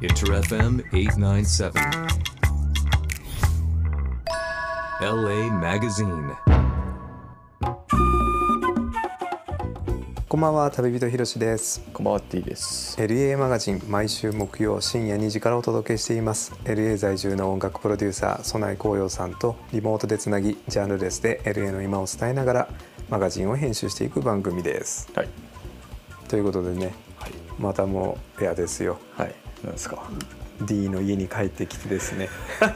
Inter FM 897. LA Magazine. こんばんは旅人ひろしですこんばんは T です。LA マガジン毎週木曜深夜2時からお届けしています LA 在住の音楽プロデューサー曽内光陽さんとリモートでつなぎジャンルレスで LA の今を伝えながらマガジンを編集していく番組ですはい。ということでねはい。またもう嫌ですよはい。なんですか？D の家に帰ってきてですね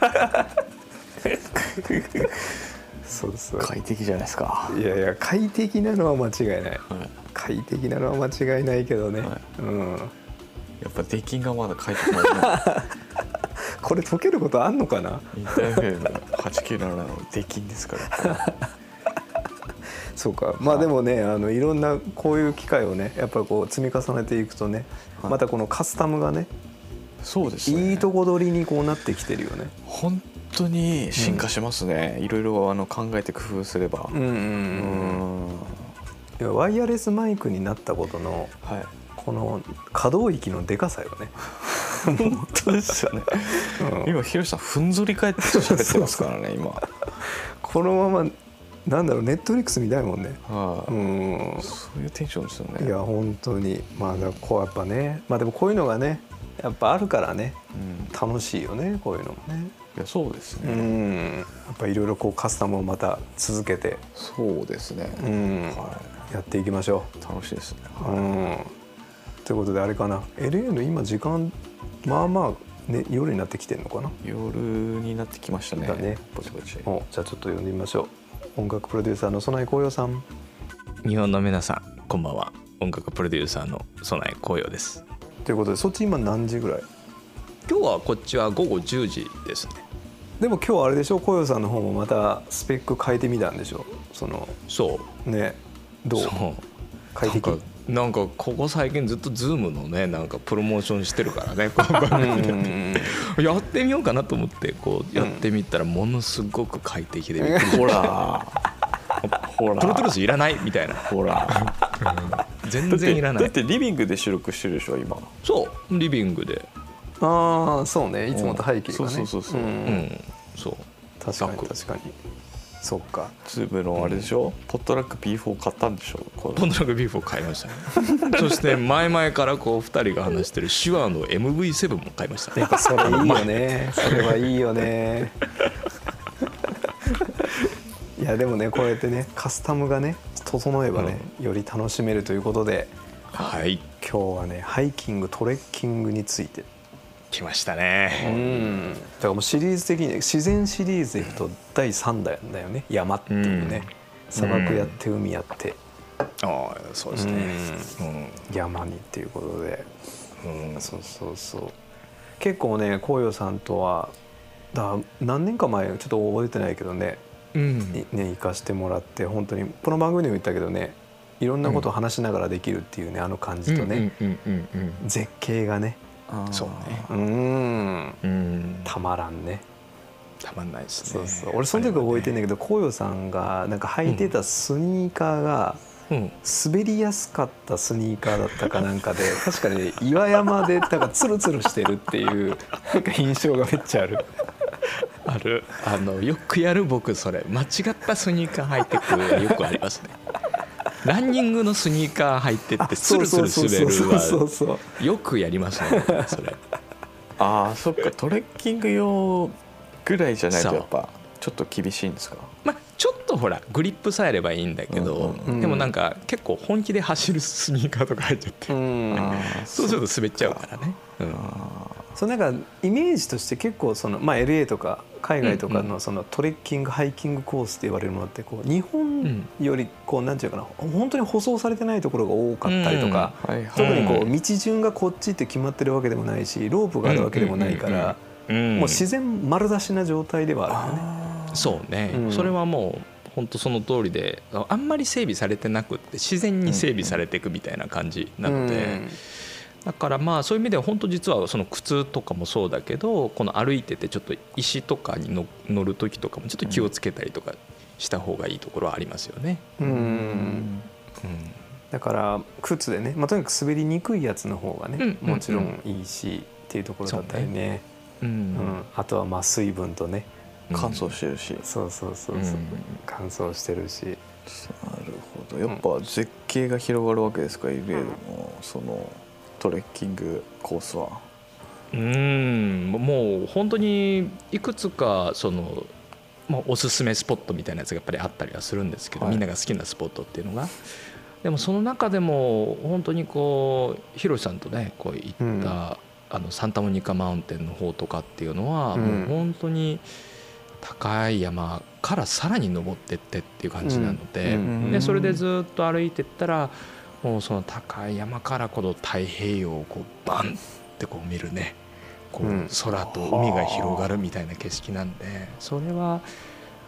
そうそう快適じゃないですか。いやいや快適なのは間違いないはい。快適なのは間違いないけどね、はいうんやっぱ出禁がまだ快適なんだ。これ解けることあんのかな？インターフェーム八九七の出禁ですから。そうかまあでもねあのいろんなこういう機会をねやっぱりこう積み重ねていくとね、はいまたこのカスタムがねそうですね。いいとこ取りにこうなってきてるよね。本当に進化しますね。いろいろあの考えて工夫すれば。うんうんううんん。いやワイヤレスマイクになったことのはい。この可動域のでかさよね。本当ですよね。うん今ひろしさんふんぞり返って喋ってますからね今。このままなんだろうネットフリックス見たいもんね。はうんい。そういうテンションですよね。いや本当にまあこうやっぱねまあでもこういうのがねやっぱあるからねうん。楽しいよねこういうのもね。いやそうですうね。んやっぱいろいろこうカスタムをまた続けて、そうですね。うんはやっていきましょい。楽しいですね。う。うんということであれかな LA の今時間まあまあ、ね、夜になってきてんのかな夜になってきましたね。だねぼちぼち。おじゃあちょっと呼んでみましょう音楽プロデューサーの曽内光陽さん日本の皆さんこんばんは音楽プロデューサーの曽内光陽ですということでそっち今何時ぐらい？今日はこっちは午後10時ですね。でも今日あれでしょ光陽さんの方もまたスペック変えてみたんでしょ？そのそう。ねどう？快適？なんかここ最近ずっと Zoom のねなんかプロモーションしてるからね やってみようかなと思ってこうやってみたらものすごく快適でほら。ほら。 Pro Tools いらない？みたいな。ほら。全然いらない。だってリビングで収録してるでしょ今。そう。リビングで。ああそうね。いつもと背景がね。そうそうそうそう。うん。うん。そう。確かに楽確かに。そっか。 Zoom のあれでしょ？ PodTrak P4 買ったんでしょ。こ PodTrak P4 を買いましたね。そして前々からこう2人が話してる手話の MV7 も買いましたやっぱそれいいよね。それはいいよねいやでもねこうやってねカスタムがね整えばね、より楽しめるということではい。今日はねハイキングトレッキングについて。来ましたうねん。だからもうシリーズ的に自然シリーズでいくと第3弾だよね山っていうね、砂漠やって海やって、ああそうですね。うん。山にっていうことで。うん。そうそうそう。結構ね紅葉さんとはだ何年か前ちょっと覚えてないけどね,、うんね行かしてもらって本当にこの番組でも言ったけどねいろんなことを話しながらできるっていうね、あの感じとね、絶景がね。そうね。うん。たまらんね。たまんないですね。そうそう。俺その時覚えてんだけど紅葉さんがなんか履いてたスニーカーがうん。滑りやすかったスニーカーだったかなんかで確かに岩山でなんかツルツルしてるっていうなんか印象がめっちゃある。ある。あのよくやる僕それ。間違ったスニーカー履いてくよくありますね。ランニングのスニーカー履いてってスルスル滑るはそうよくやりますねそれ。あーそっか。トレッキング用ぐらいじゃないとやっぱちょっと厳しいんですか？まあちょっとほらグリップさえあればいいんだけど、うんうん。でもなんか結構本気で走るスニーカーとか入っちゃって、うん。そうすると滑っちゃうからね、うんそうなんかイメージとして結構その、まあ、LA とか海外とかうんうのそのトレッキングハイキングコースって言われるものってこう日本よりこうなんていうかな本当に舗装されてないところが多かったりとか。特にこううん道順がこっちって決まってるわけでもないしロープがあるわけでもないから、うんもう自然丸出しな状態ではあるよね。そうね、うん。それはもう本当その通りであんまり整備されてなくって自然に整備されていくみたいな感じなので、だからまあそういう意味では本当実はその靴とかもそうだけどこの歩いててちょっと石とかにの乗る時とかもちょっと気をつけたりとかした方がいいところはありますよね。うん、うん。うんだから靴でね、まあ、とにかく滑りにくいやつの方がね、うんもちろんいいし、っていうところだったりね。ううん。ん。あとはまあ水分とね。乾燥してるし、そうそうそうそう、うん。乾燥してるし。なるほど。やっぱ絶景が広がるわけですか LA の。そのトレッキングコースは？うんもう本当にいくつかその、まあ、おすすめスポットみたいなやつがやっぱりあったりはするんですけど、はい。みんなが好きなスポットっていうのが。でもその中でも本当にこうヒロシさんとねこう行った、うん。あのサンタモニカマウンテンの方とかっていうのは、うん。もう本当に高い山からさらに登ってってっていう感じなので,、うん。でそれでずっと歩いてったらもうその高い山からこの太平洋をこうバンってこう見るね。こううん。空と海が広がるみたいな景色なんでそれは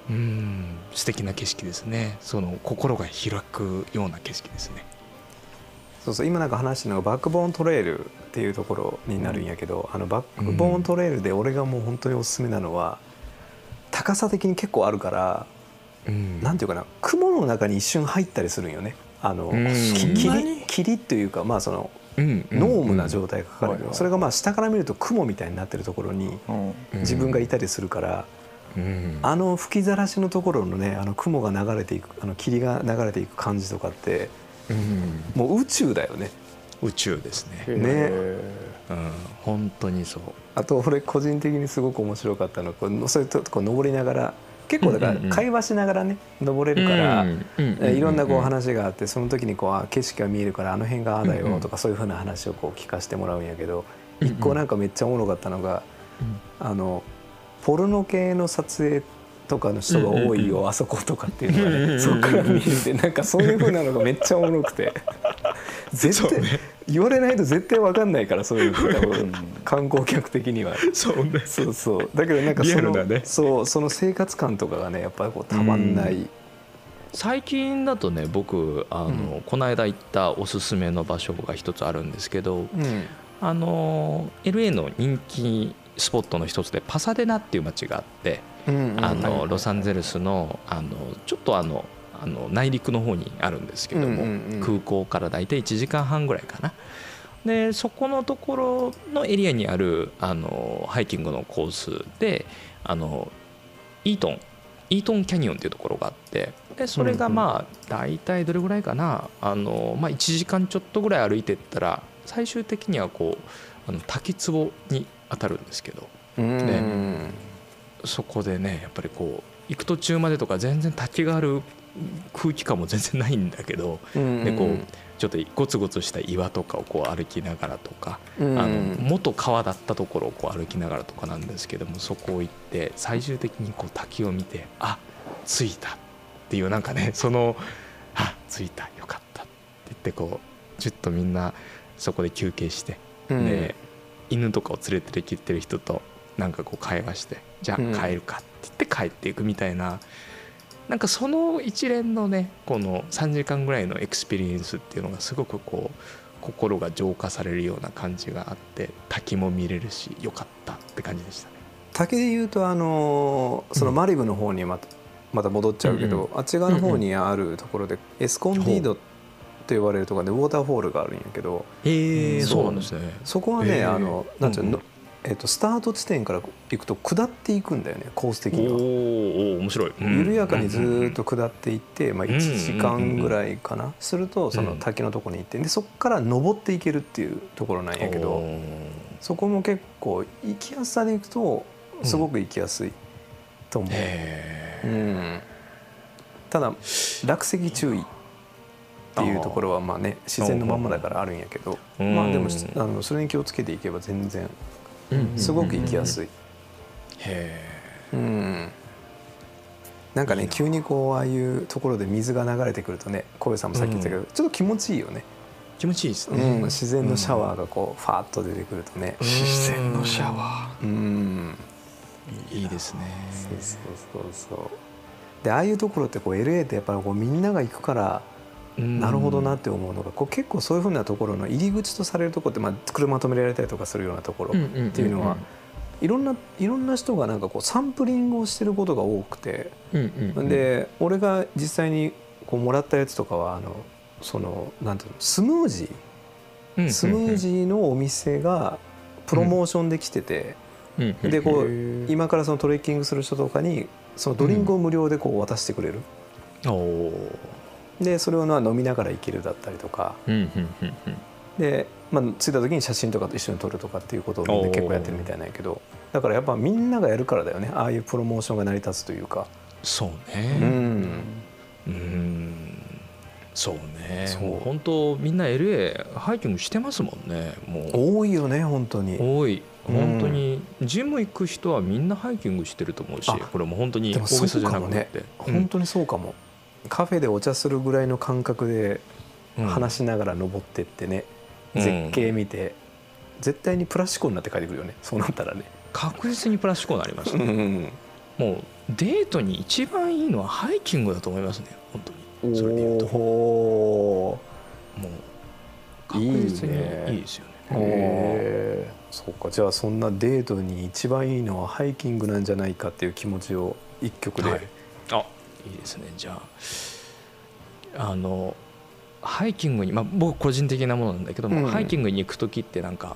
うん素敵な景色ですね。その心が開くような景色ですね。そうそう今なんか話したのがバックボーントレイルっていうところになるんやけど、あのバックボーントレイルで俺がもう本当におすすめなのは高さ的に結構あるからうん。なんていうかな雲の中に一瞬入ったりするんよねあのうん。きそんな霧というかまあそのうんノームな状態がかかる。それがまあ下から見ると雲みたいになってるところに自分がいたりするからうん。あの吹きざらしのところのねあの雲が流れていくあの霧が流れていく感じとかってうん。もう宇宙だよね。宇宙ですね、ね。へうん、本当にそう。あと俺個人的にすごく面白かったのはこうそういうとこ登りながら結構だから会話しながらね登れるから、いろんなこうう話があってその時にこうあ景色が見えるからあの辺がああだよとかそういうふうな話をこう聞かせてもらうんやけど一個なんかめっちゃおもろかったのがあのポルノ系の撮影とかの人が多いよあそことかっていうのがねそっから見えてなんかそういうふうなのがめっちゃおもろくて。絶対言われないと絶対わかんないからそういうの。っ て多分。観光客的には。そうね。そうそう。だけどなんかそのね。そうその生活感とかがねやっぱりこうたまんない。最近だとね僕あの、この間行ったおすすめの場所が一つあるんですけどうん。あの LA の人気スポットの一つでパサデナっていう街があってうんあのはい。ロサンゼルスのあのちょっとあのあの内陸の方にあるんですけども、うんうんうん。空港から大体1時間半ぐらいかな。でそこのところのエリアにあるあのハイキングのコースであのイートンイートンキャニオンっていうところがあってでそれがまあ大体どれぐらいかな。あの、まあ、1時間ちょっとぐらい歩いてったら最終的にはこうあの滝壺に当たるんですけど。うんそこでねやっぱりこう行く途中までとか全然滝がある空気感も全然ないんだけどうんでこうちょっとゴツゴツした岩とかをこう歩きながらとかうん。あの元川だったところをこう歩きながらとかなんですけどもそこを行って最終的にこう滝を見てあ着いたっていうなんかね そのあ着いたよかったって言ってこうちょっとみんなそこで休憩してうん。で犬とかを連れてきてる人となんかこう会話してじゃうん。あ帰るかって言って帰っていくみたいな、なんかその一連のねこの3時間ぐらいの experience っていうのがすごくこう心が浄化されるような感じがあって滝も見れるしよかったって感じでしたね。滝で言うとあのそのマリブの方にまたまた戻っちゃうけど、うんあっち側の方にあるところで、エスコンディードと呼ばれるところでウォーターフォールがあるんやけどへえそうなんですね。そこはね、あのなんていうの、うんえっとスタート地点から行くと下っていくんだよねコース的おには。ーおー面白い。うん。緩やかにずーっと下っていって、まあ、うん。うん1時間ぐらいかな。するとその滝のとこに行ってでそこから登っていけるっていうところなんやけどおー。そこも結構行きやすさで行くとすごく行きやすいと思う。へー。うん。ただ落石注意っていうところはまあね自然のまんまだからあるんやけどうん。まあでもあのそれに気をつけていけば全然すごく行きやすい。へうん。なんかね急にこうああいうところで水が流れてくるとね小遊さんもさっき言ったけど、ちょっと気持ちいいよね、ー気持ちいいですうんね。自然のシャワーがこうファーッと出てくるとね。自然のシャワうん。いいですね。そうそうそうそう。でああいうところってこう LA ってやっぱりこうみんなが行くからなるほどなって思うのがこう結構そういうふうなところの入り口とされるところって、まあ、車止められたりとかするようなところっていうのはいろんないろんな人がなんかこうサンプリングをしてることが多くてで俺が実際にこうもらったやつとかはあのそのなんていうのスムージうんースムージーのお店がプロモーションで来てて、でこへうー。今からそのトレッキングする人とかにそのドリンクを無料でこう渡してくれる、でそれをまあ飲みながら行けるだったりとか。で、まあ、着いた時に写真とかと一緒に撮るとかっていうことをみんな結構やってるみたいなんやけど。だからやっぱみんながやるからだよね。ああいうプロモーションが成り立つというか。そううねん。うん。そうね。そう。本当みんな LA ハイキングしてますもんね。もう。多いよね本当に。多い。うん。本当にジム行く人はみんなハイキングしてると思うしあこれも本当に大げさじゃなくて。本当にそうかも、カフェでお茶するぐらいの感覚でうん。話しながら登ってってね、うん。絶景見て絶対にプラス思考になって帰ってくるよね。そうなったらね、確実にプラス思考になりましたね。ん、もうデートに一番いいのはハイキングだと思いますね。本当に。それで言うと。もおう確実にいいですよね。ーへー。そうか。じゃあそんなデートに一番いいのはハイキングなんじゃないかっていう気持ちを一曲で、はいあいいですねじゃあ。あのハイキングに、まあ、僕個人的なものなんだけども、うん。ハイキングに行く時ってなんか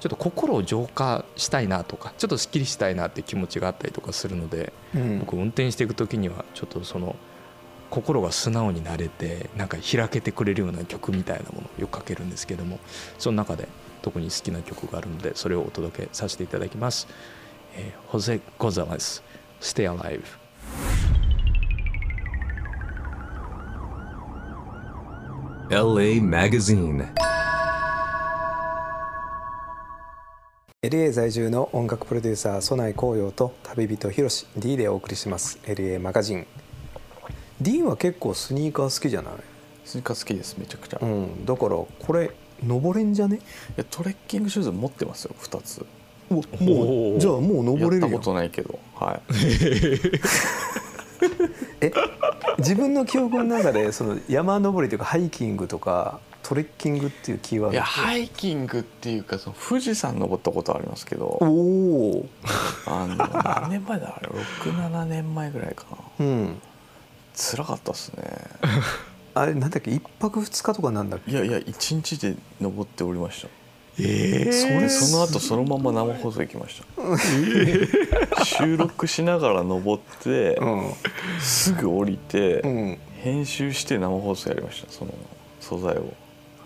ちょっと心を浄化したいなとかちょっとすっきりしたいなって気持ちがあったりとかするのでうん。僕運転していく時にはちょっとその心が素直になれてなんか開けてくれるような曲みたいなものをよくかけるんですけどもその中で特に好きな曲があるのでそれをお届けさせていただきます。えーホゼ・ゴザレス「Stay Alive」LA Magazine. LA 在住の音楽プロデューサー曽内光陽と旅人ひろし D でお送りします。LA マガジン D は結構スニーカー好きじゃない？スニーカー好きですめちゃくちゃ、いうん。だからこれ登れんじゃね？やトレッキングシューズ持ってますよ2つ。もおー。うじゃあもう登れるよ。やったことないけど。はい。え？自分の記憶の中でその山登りというかハイキングとかトレッキングっていうキーワードいやハイキングっていうかその富士山登ったことありますけど。おおあの何年前だあれ67年前ぐらいかな。うん。辛かったっすね。あれなんだっけ？一泊二日とかなんだっけ？いやいや一日で登っておりましたえそれでその後そのまま生放送行きました。収録しながら登って、すぐ降りて、うん。うん編集して生放送やりましたその素材を。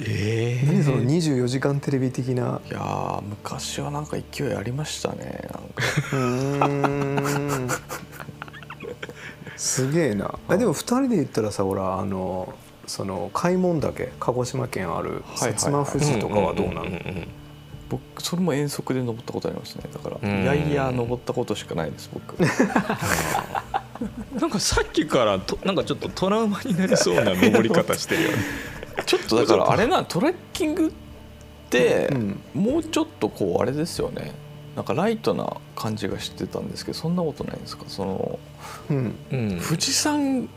え何その24時間テレビ的な？いやー昔はなんか勢いありましたねなんか。うーん。すげえな。えでも2人で言ったらさほらあのその開門岳鹿児島県あるはいはい。薩摩富士とかはどうなの？僕それも遠足で登ったことありますね。だからうん。いやいや登ったことしかないです僕。なんかさっきからとなんかちょっとトラウマになりそうな登り方してるよね。ちょっとだからあれなトレッキングってうん。もうちょっとこうあれですよね。なんかライトな感じがしてたんですけどそんなことないんですか？そのうん。うん。富士山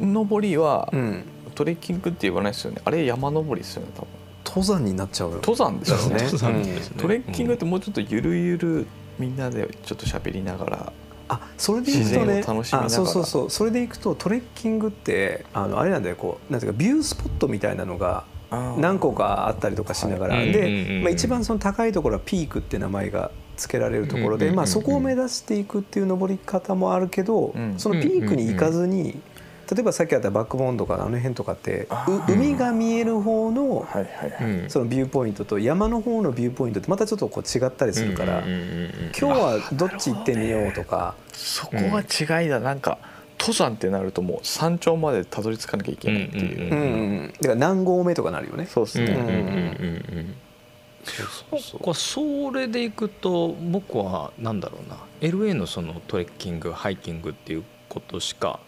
登りはうんトレッキングって言わないですよね。あれ山登りですよね多分。登山になっちゃうよ。登山ですよね。ね 登山ですね。トレッキングってもうちょっとゆるゆるみんなでちょっと喋りながらあそれでいくとね自然を楽しみながら。あそうそうそう。それでいくとトレッキングってあのあれなんだよこうなんていうかビュースポットみたいなのが何個かあったりとかしながら、はで、まあ、一番その高いところはピークって名前が付けられるところで、まあ、そこを目指していくっていう登り方もあるけど、うん。そのピークに行かずに、例えばさっきあったバックボーンとかあの辺とかって海が見える方のはいはいはい、うん。そのビューポイントと山の方のビューポイントってまたちょっとこう違ったりするから、今日はどっち行ってみようとか。そこが違いだ。なんか登山ってなるともう山頂までたどり着かなきゃいけないっていう,、うんうんうん、だから何合目とかなるよね。そうですね、うんうんうんうん。うんそれでいくと僕はなんだろうな。LA のそのトレッキングハイキングっていうことしか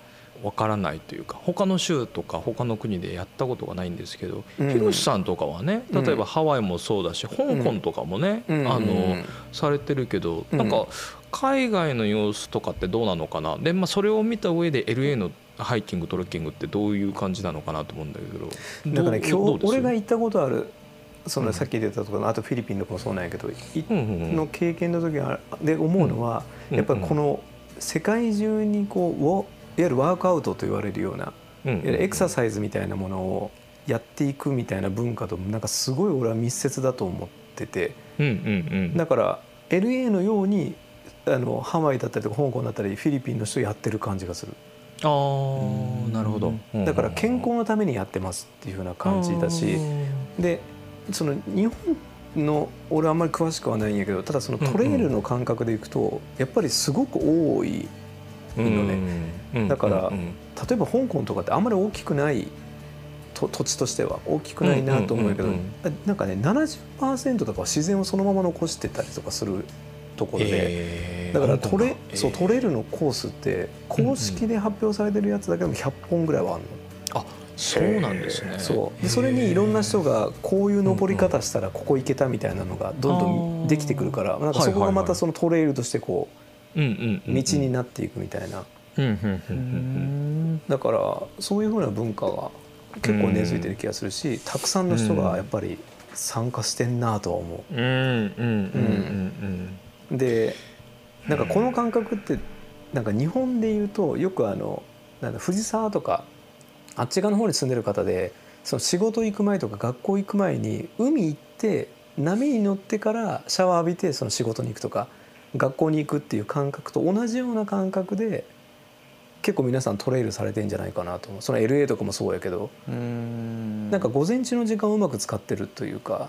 わからないというか他の州とか他の国でやったことがないんですけど、うん。さんとかはね例えばハワイもそうだし、香港とかもね、うんあのうん。されてるけど、うん。なんか海外の様子とかってどうなのかな？で、まあ、それを見た上で LA のハイキングトレッキングってどういう感じなのかなと思うんだけどだからね今日俺が行ったことあるそのうん。さっき言ったところのあとフィリピンとかもそうなんやけどの経験の時はで思うのはうんやっぱりこの世界中にこういわゆるワークアウトと言われるようないわゆるエクササイズみたいなものをやっていくみたいな文化ともなんかすごい俺は密接だと思ってて。うんうんだから LA のようにあのハワイだったりとか香港だったりフィリピンの人やってる感じがする。ああなるほど。だから健康のためにやってますっていう風な感じだしでその日本の俺あんまり詳しくはないんやけどただそのトレイルの感覚でいくとやっぱりすごく多いのねだから例えば香港とかってあんまり大きくないと土地としては大きくないなと思うけどなんかね70%とかは自然をそのまま残してたりとかするところで。だからトレ,、そうトレイルのコースって公式で発表されてるやつだけでも100本ぐらいはあるの。あそうなんですね。そう。でそれにいろんな人がこういう登り方したらここ行けたみたいなのがどんどんできてくるからなんかそこがまたそのトレイルとしてこう道になっていくみたいな。だからそういうふうな文化が結構根付いてる気がするしたくさんの人がやっぱり参加してんなとは思う。でなんかこの感覚ってなんか日本でいうとよくあのなんだ藤沢とかあっち側の方に住んでる方でその仕事行く前とか学校行く前に海行って波に乗ってからシャワー浴びてその仕事に行くとか学校に行くっていう感覚と同じような感覚で結構皆さんトレイルされてんじゃないかなと思う。その LA とかもそうやけど。うん。なんか午前中の時間をうまく使ってるというか。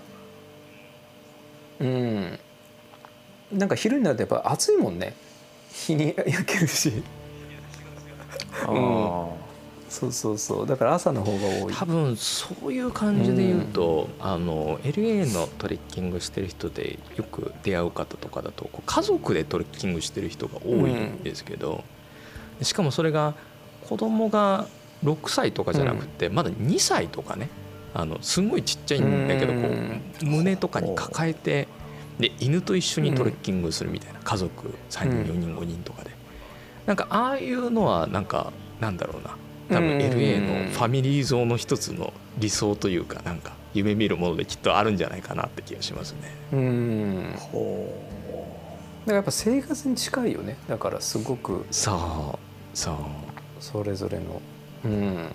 うん。なんか昼になるとやっぱ暑いもんね。日に焼けるし。あーそうそうそう。だから朝の方が多い。多分そういう感じで言うと、あの LA のトレッキングしてる人でよく出会う方とかだと家族でトレッキングしてる人が多いんですけど、しかもそれが子供が6歳とかじゃなくて、まだ2歳とかねあのすごいちっちゃいんだけどこうん。う胸とかに抱えてで犬と一緒にトレッキングするみたいな家族3人うん。4人5人とかで。なんかああいうのはなんかなんだろうな多分うん。LA のファミリー像の一つの理想というかなんか夢見るものできっとあるんじゃないかなって気がしますね。うん。だからやっぱ生活に近いよね。だからすごく。そうそう。それぞれの。うん。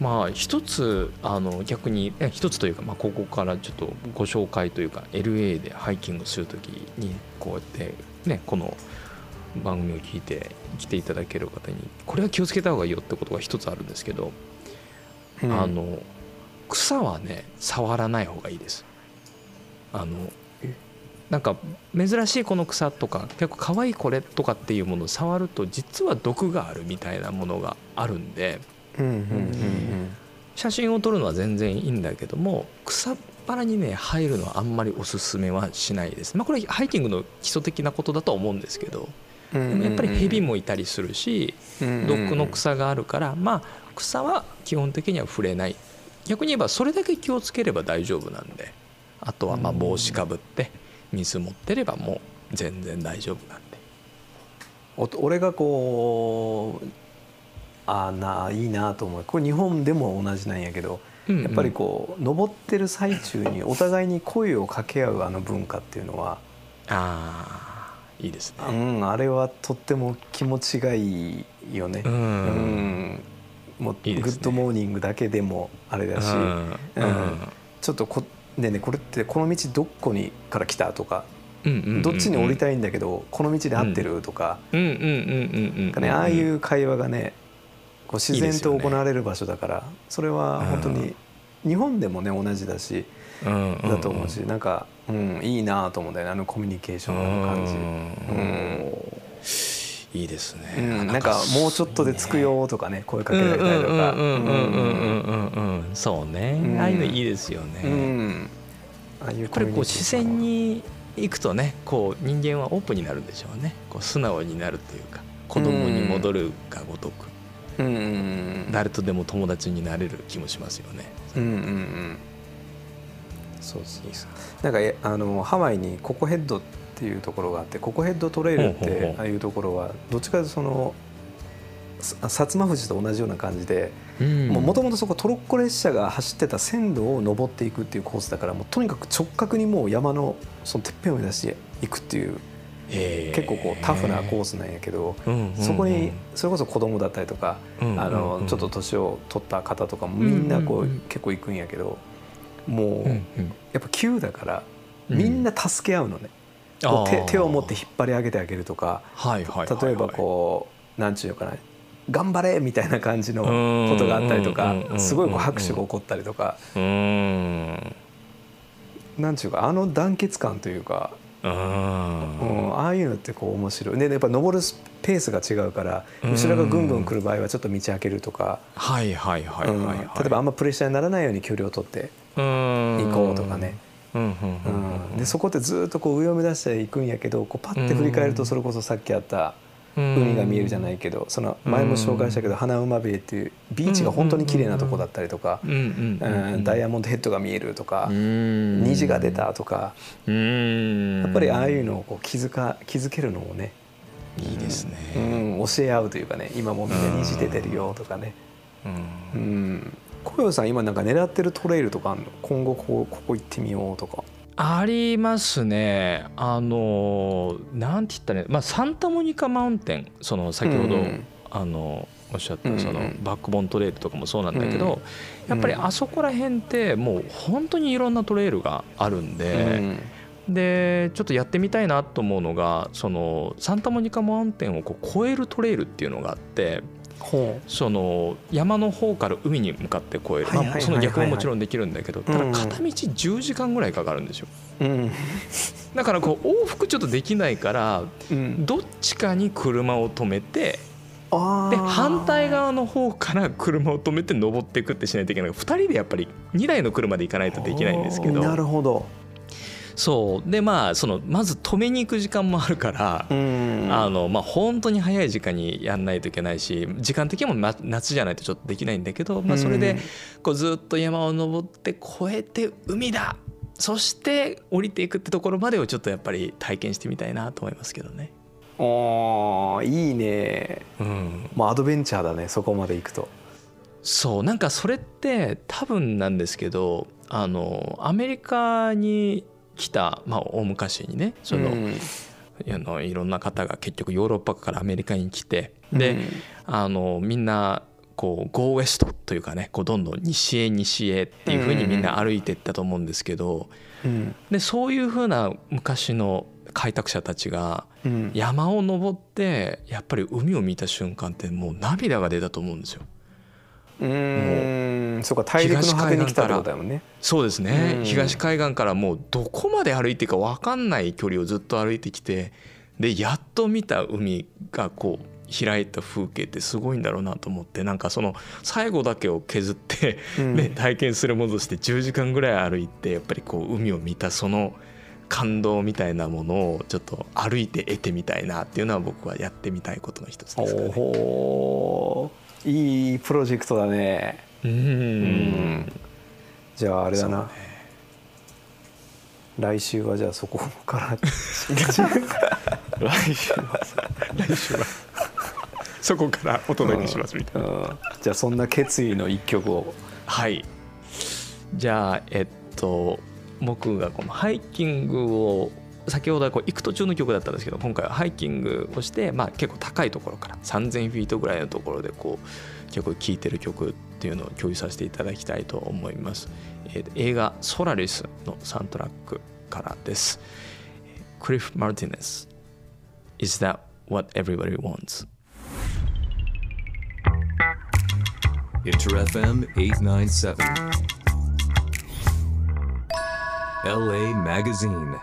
まあ一つあの逆にえ一つというか、まあ、ここからちょっとご紹介というか LA でハイキングする時にこうやってねこの番組を聞いて来ていただける方にこれは気をつけた方がいいよってことが一つあるんですけど、うんあの草はね触らない方がいいです。あのなんか珍しいこの草とか結構可愛いこれとかっていうものを触ると実は毒があるみたいなものがあるんで写真を撮るのは全然いいんだけども草っ腹にね入るのはあんまりおすすめはしないです。まあこれハイキングの基礎的なことだとは思うんですけどうんでもやっぱりヘビもいたりするしうん毒の草があるからまあ草は基本的には触れない。逆に言えばそれだけ気をつければ大丈夫なんで。あとはまあ帽子かぶって水持ってればもう全然大丈夫なんで。お俺がこうああないいなと思う。これ日本でも同じなんやけどやっぱりこう登ってる最中にお互いに声を掛け合うあの文化っていうのは、ああいいですうねん、あれはとっても気持ちがいいよね。うん。うん。もういいね。 Good morning だけでもあれだし、うん。うん。ちょっとこでねこれってこの道どこにから来たとか、うんうんうんうん。どっちに降りたいんだけどこの道で合ってるとか、うんうんうんうんうんなんかねああいう会話がねこう自然と行われる場所だからそれは本当に日本でもね同じだしだと思うしなんか、うん、いいなと思うんだよねあのコミュニケーションの感じ。うん。いいですね、うん、なんかもうちょっとで着くよとかね声かけられたりとか。そうね、うん。ああいうのいいですよね、うん。ああいうこれこう視線にに行くとねこう人間はオープンになるんでしょうね。こう素直になるというか子供に戻るがごとく。うん。誰とでも友達になれる気もしますよね。うんうんうんそうそうなんかえあのハワイにココヘッドっていうところがあってココヘッドトレイルってああいうところはどっちかというとそのさ薩摩富士と同じような感じでもともとそこトロッコ列車が走ってた線路を登っていくっていうコースだからもうとにかく直角にもう山のそのてっぺんを目指していくっていう結構こうタフなコースなんやけど、そこにそれこそ子供だったりとか、あのちょっと年を取った方とかもみんなこう、結構行くんやけどもう、やっぱ急だからうん。みんな助け合うのね、手手を持って引っ張り上げてあげるとか例えばこうなんちゅうのかな頑張れみたいな感じのことがあったりとかすごいこう拍手が起こったりとか。うーん。なんちゅうかあの団結感というか、ううんん、ああいうのってこう面白い。でやっぱ登るスペースが違うからうん。後ろがぐんぐん来る場合はちょっと道開けるとか、はいはいはいうんはいはい。例えばあんまプレッシャーにならないように距離を取って行行こうとかね。でそこってずっとこう上を目指していくんやけどこうパッて振り返るとそれこそさっきあったうん海が見えるじゃないけどその前も紹介したけど花馬ベイっていうビーチが本当に綺麗なとこだったりとかダイヤモンドヘッドが見えるとかうん。虹が出たとか。うん。やっぱりああいうのをこう気づか気づけるのをねいいですね。うん教え合うというかね今もみんな虹出てるよとかね。うん。うん。小陽さん今なんか狙ってるトレイルとかあんの？今後ここここ行ってみようとかありますね。あのなんて言ったらいいまあサンタモニカマウンテンその先ほど、うんあのおっしゃっうんうん。たそのバックボーントレイルとかもそうなんだけど、うんやっぱりあそこら辺ってもう本当にいろんなトレイルがあるんで、でちょっとやってみたいなと思うのがそのサンタモニカマウンテンをこう越えるトレイルっていうのがあってほその山の方から海に向かって越える。その逆ももちろんできるんだけどただうん片道10時間ぐらいかかるんですよ。ううん。だからこう往復ちょっとできないからうん。どっちかに車を止めてで反対側の方から車を止めて登っていくってしないといけない。2人でやっぱり2台の車で行かないとできないんですけど。なるほどそう。でまあそのまず止めに行く時間もあるから、うん。あのまあ、本当に早い時間にやんないといけないし時間的にもま夏じゃないとちょっとできないんだけど、まあ、それでこうずっと山を登って越えて海だ。そして降りていくってところまでをちょっとやっぱり体験してみたいなと思いますけどね。おーいいね。うん、もうアドベンチャーだねそこまで行くと。そう。なんかそれって多分なんですけどあのアメリカに来た、まあ、大昔にねその、うん。あのいろんな方が結局ヨーロッパからアメリカに来てで、うん。あのみんなこうゴーウェストというかねこうどんどん西へ西へっていうふうにみんな歩いていったと思うんですけどうん。でそういうふうな昔の開拓者たちがうん。山を登ってやっぱり海を見た瞬間ってもう涙が出たと思うんですよ。うーん。そうか大陸の果てに来たってことだもんねそうですね、うん。東海岸からもうどこまで歩いていいか分かんない距離をずっと歩いてきてでやっと見た海がこう開いた風景ってすごいんだろうなと思ってなんかその最後だけを削って、うん。ね、体験するものとして10時間ぐらい歩いてやっぱりこう海を見たその感動みたいなものをちょっと歩いて得てみたいなっていうのは僕はやってみたいことの一つですかね。いいプロジェクトだね。うん。じゃああれだな、ね。来週はじゃあそこから。来週は来週は。そこからお届けしますみたいな。うん。じゃあそんな決意の一曲を。はい。じゃあえっと僕がこのハイキングを先ほどはこう行く途中の曲だったんですけど今回はハイキングをして、まあ、結構高いところから3000フィートぐらいのところでこう結構聴いてる曲っていうのを共有させていただきたいと思います、えー映画「ソラリス」のサントラックからですクリフ・マルティネス Is that what everybody wants? Inter FM 897. LA Magazine.